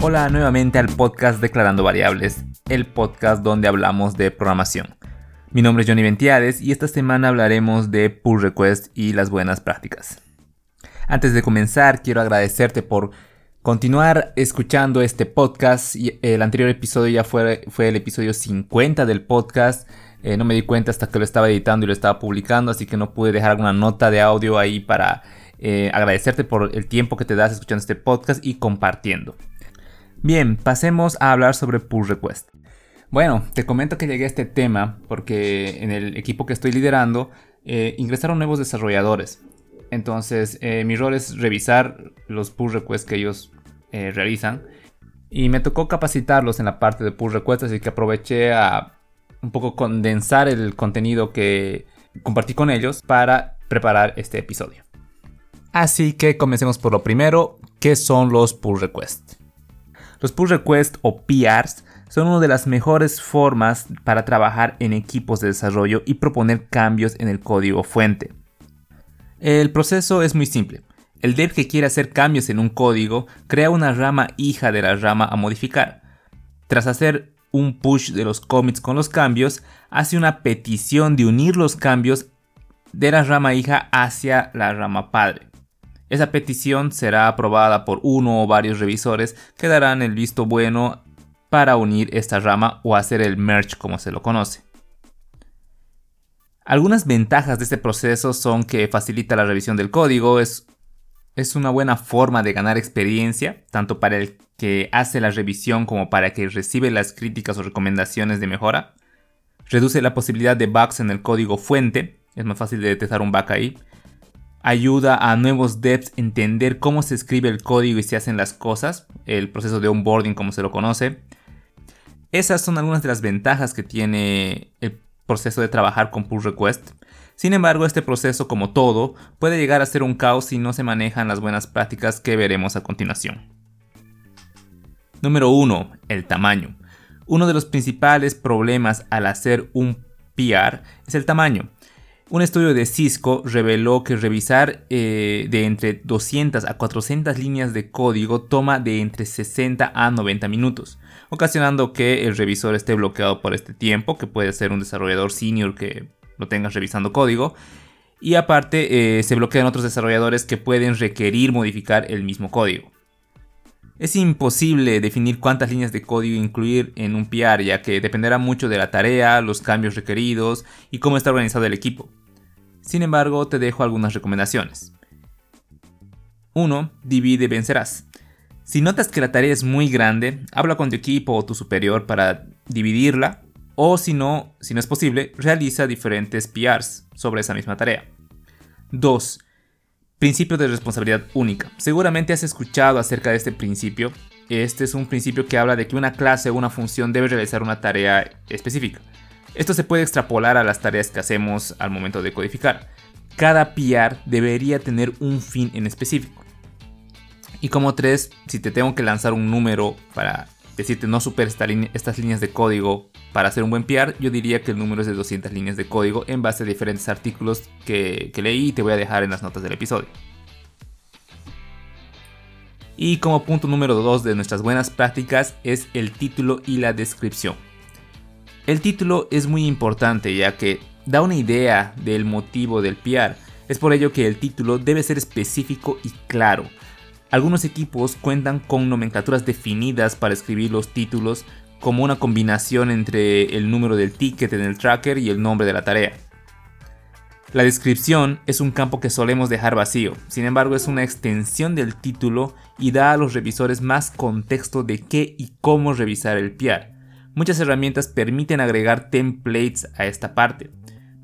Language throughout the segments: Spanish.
Hola nuevamente al podcast Declarando Variables, el podcast donde hablamos de programación. Mi nombre es Johnny Ventiades y esta semana hablaremos de pull request y las buenas prácticas. Antes de comenzar, quiero agradecerte por continuar escuchando este podcast. El anterior episodio ya fue, fue el episodio 50 del podcast. Eh, no me di cuenta hasta que lo estaba editando y lo estaba publicando, así que no pude dejar una nota de audio ahí para eh, agradecerte por el tiempo que te das escuchando este podcast y compartiendo. Bien, pasemos a hablar sobre pull request. Bueno, te comento que llegué a este tema porque en el equipo que estoy liderando eh, ingresaron nuevos desarrolladores. Entonces, mi rol es revisar los pull requests que ellos realizan. Y me tocó capacitarlos en la parte de pull requests, así que aproveché a un poco condensar el contenido que compartí con ellos para preparar este episodio. Así que comencemos por lo primero, ¿qué son los pull requests? Los pull requests o PRs son una de las mejores formas para trabajar en equipos de desarrollo y proponer cambios en el código fuente. El proceso es muy simple. El dev que quiere hacer cambios en un código crea una rama hija de la rama a modificar. Tras hacer un push de los commits con los cambios, hace una petición de unir los cambios de la rama hija hacia la rama padre. Esa petición será aprobada por uno o varios revisores que darán el visto bueno para unir esta rama o hacer el merge como se lo conoce. Algunas ventajas de este proceso son que facilita la revisión del código, es, es una buena forma de ganar experiencia, tanto para el que hace la revisión como para que recibe las críticas o recomendaciones de mejora. Reduce la posibilidad de bugs en el código fuente, es más fácil de detectar un bug ahí. Ayuda a nuevos devs a entender cómo se escribe el código y se hacen las cosas, el proceso de onboarding como se lo conoce. Esas son algunas de las ventajas que tiene el proceso de trabajar con pull request. Sin embargo, este proceso, como todo, puede llegar a ser un caos si no se manejan las buenas prácticas que veremos a continuación. Número 1. El tamaño. Uno de los principales problemas al hacer un PR es el tamaño. Un estudio de Cisco reveló que revisar eh, de entre 200 a 400 líneas de código toma de entre 60 a 90 minutos, ocasionando que el revisor esté bloqueado por este tiempo, que puede ser un desarrollador senior que lo tenga revisando código, y aparte eh, se bloquean otros desarrolladores que pueden requerir modificar el mismo código. Es imposible definir cuántas líneas de código incluir en un PR, ya que dependerá mucho de la tarea, los cambios requeridos y cómo está organizado el equipo. Sin embargo, te dejo algunas recomendaciones. 1. Divide vencerás. Si notas que la tarea es muy grande, habla con tu equipo o tu superior para dividirla, o si no, si no es posible, realiza diferentes PRs sobre esa misma tarea. 2. Principio de responsabilidad única. Seguramente has escuchado acerca de este principio. Este es un principio que habla de que una clase o una función debe realizar una tarea específica. Esto se puede extrapolar a las tareas que hacemos al momento de codificar. Cada PR debería tener un fin en específico. Y como tres, si te tengo que lanzar un número para decirte no superes estas líneas de código para hacer un buen PR, yo diría que el número es de 200 líneas de código en base a diferentes artículos que, leí y te voy a dejar en las notas del episodio. Y como punto número 2 de nuestras buenas prácticas es el título y la descripción. El título es muy importante ya que da una idea del motivo del PR. Es por ello que el título debe ser específico y claro. Algunos equipos cuentan con nomenclaturas definidas para escribir los títulos como una combinación entre el número del ticket en el tracker y el nombre de la tarea. La descripción es un campo que solemos dejar vacío, sin embargo es una extensión del título y da a los revisores más contexto de qué y cómo revisar el PR. Muchas herramientas permiten agregar templates a esta parte,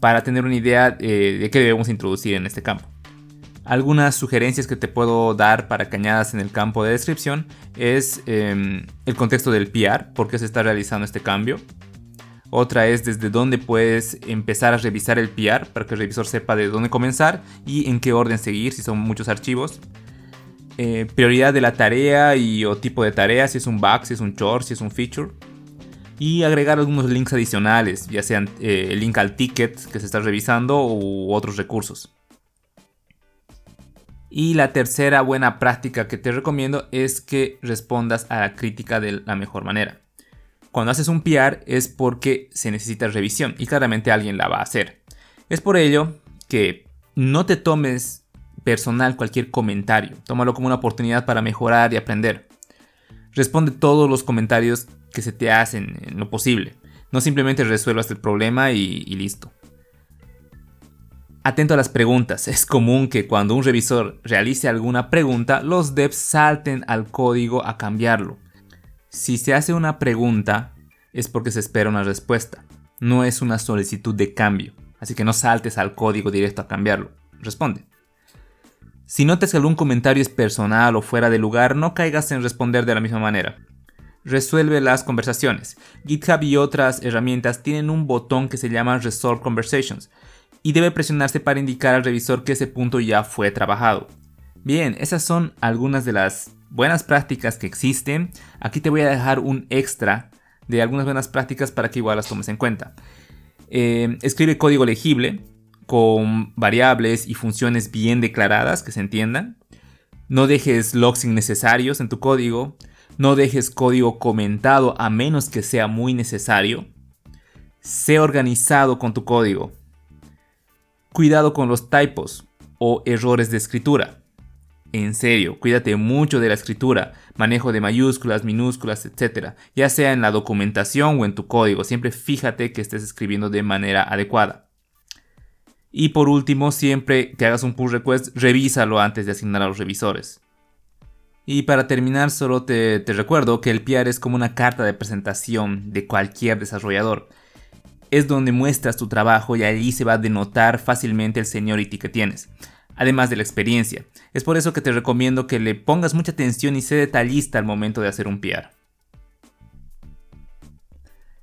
para tener una idea eh, de qué debemos introducir en este campo. Algunas sugerencias que te puedo dar para que añadas en el campo de descripción es em, el contexto del PR, por qué se está realizando este cambio. Otra es desde dónde puedes empezar a revisar el PR para que el revisor sepa de dónde comenzar y en qué orden seguir si son muchos archivos. Eh, prioridad de la tarea y o tipo de tarea, si es un bug, si es un chore, si es un feature. Y agregar algunos links adicionales, ya sean eh, el link al ticket que se está revisando u otros recursos. Y la tercera buena práctica que te recomiendo es que respondas a la crítica de la mejor manera. Cuando haces un PR es porque se necesita revisión y claramente alguien la va a hacer. Es por ello que no te tomes personal cualquier comentario, tómalo como una oportunidad para mejorar y aprender. Responde todos los comentarios que se te hacen en lo posible. No simplemente resuelvas el problema y, y listo. Atento a las preguntas. Es común que cuando un revisor realice alguna pregunta, los devs salten al código a cambiarlo. Si se hace una pregunta, es porque se espera una respuesta. No es una solicitud de cambio. Así que no saltes al código directo a cambiarlo. Responde. Si notas que algún comentario es personal o fuera de lugar, no caigas en responder de la misma manera. Resuelve las conversaciones. GitHub y otras herramientas tienen un botón que se llama Resolve Conversations y debe presionarse para indicar al revisor que ese punto ya fue trabajado. Bien, esas son algunas de las buenas prácticas que existen. Aquí te voy a dejar un extra de algunas buenas prácticas para que igual las tomes en cuenta. Eh, escribe código legible con variables y funciones bien declaradas que se entiendan. No dejes logs innecesarios en tu código. No dejes código comentado a menos que sea muy necesario. Sé organizado con tu código. Cuidado con los typos o errores de escritura. En serio, cuídate mucho de la escritura, manejo de mayúsculas, minúsculas, etc. Ya sea en la documentación o en tu código, siempre fíjate que estés escribiendo de manera adecuada. Y por último, siempre que hagas un pull request, revísalo antes de asignar a los revisores. Y para terminar, solo te, te recuerdo que el PR es como una carta de presentación de cualquier desarrollador. Es donde muestras tu trabajo y allí se va a denotar fácilmente el seniority que tienes además de la experiencia. Es por eso que te recomiendo que le pongas mucha atención y sé detallista al momento de hacer un PR.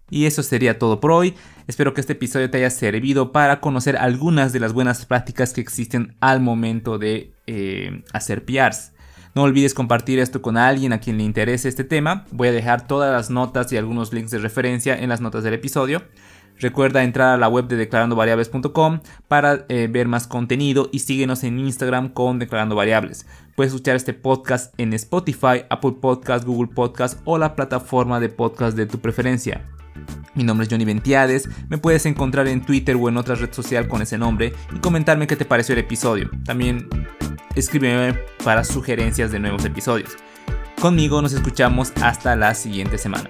Y eso sería todo por hoy. Espero que este episodio te haya servido para conocer algunas de las buenas prácticas que existen al momento de eh, hacer PRs. No olvides compartir esto con alguien a quien le interese este tema. Voy a dejar todas las notas y algunos links de referencia en las notas del episodio. Recuerda entrar a la web de declarandovariables.com para eh, ver más contenido y síguenos en Instagram con Declarando Variables. Puedes escuchar este podcast en Spotify, Apple Podcast, Google Podcast o la plataforma de podcast de tu preferencia. Mi nombre es Johnny Ventiades, me puedes encontrar en Twitter o en otra red social con ese nombre y comentarme qué te pareció el episodio. También escríbeme para sugerencias de nuevos episodios. Conmigo nos escuchamos hasta la siguiente semana.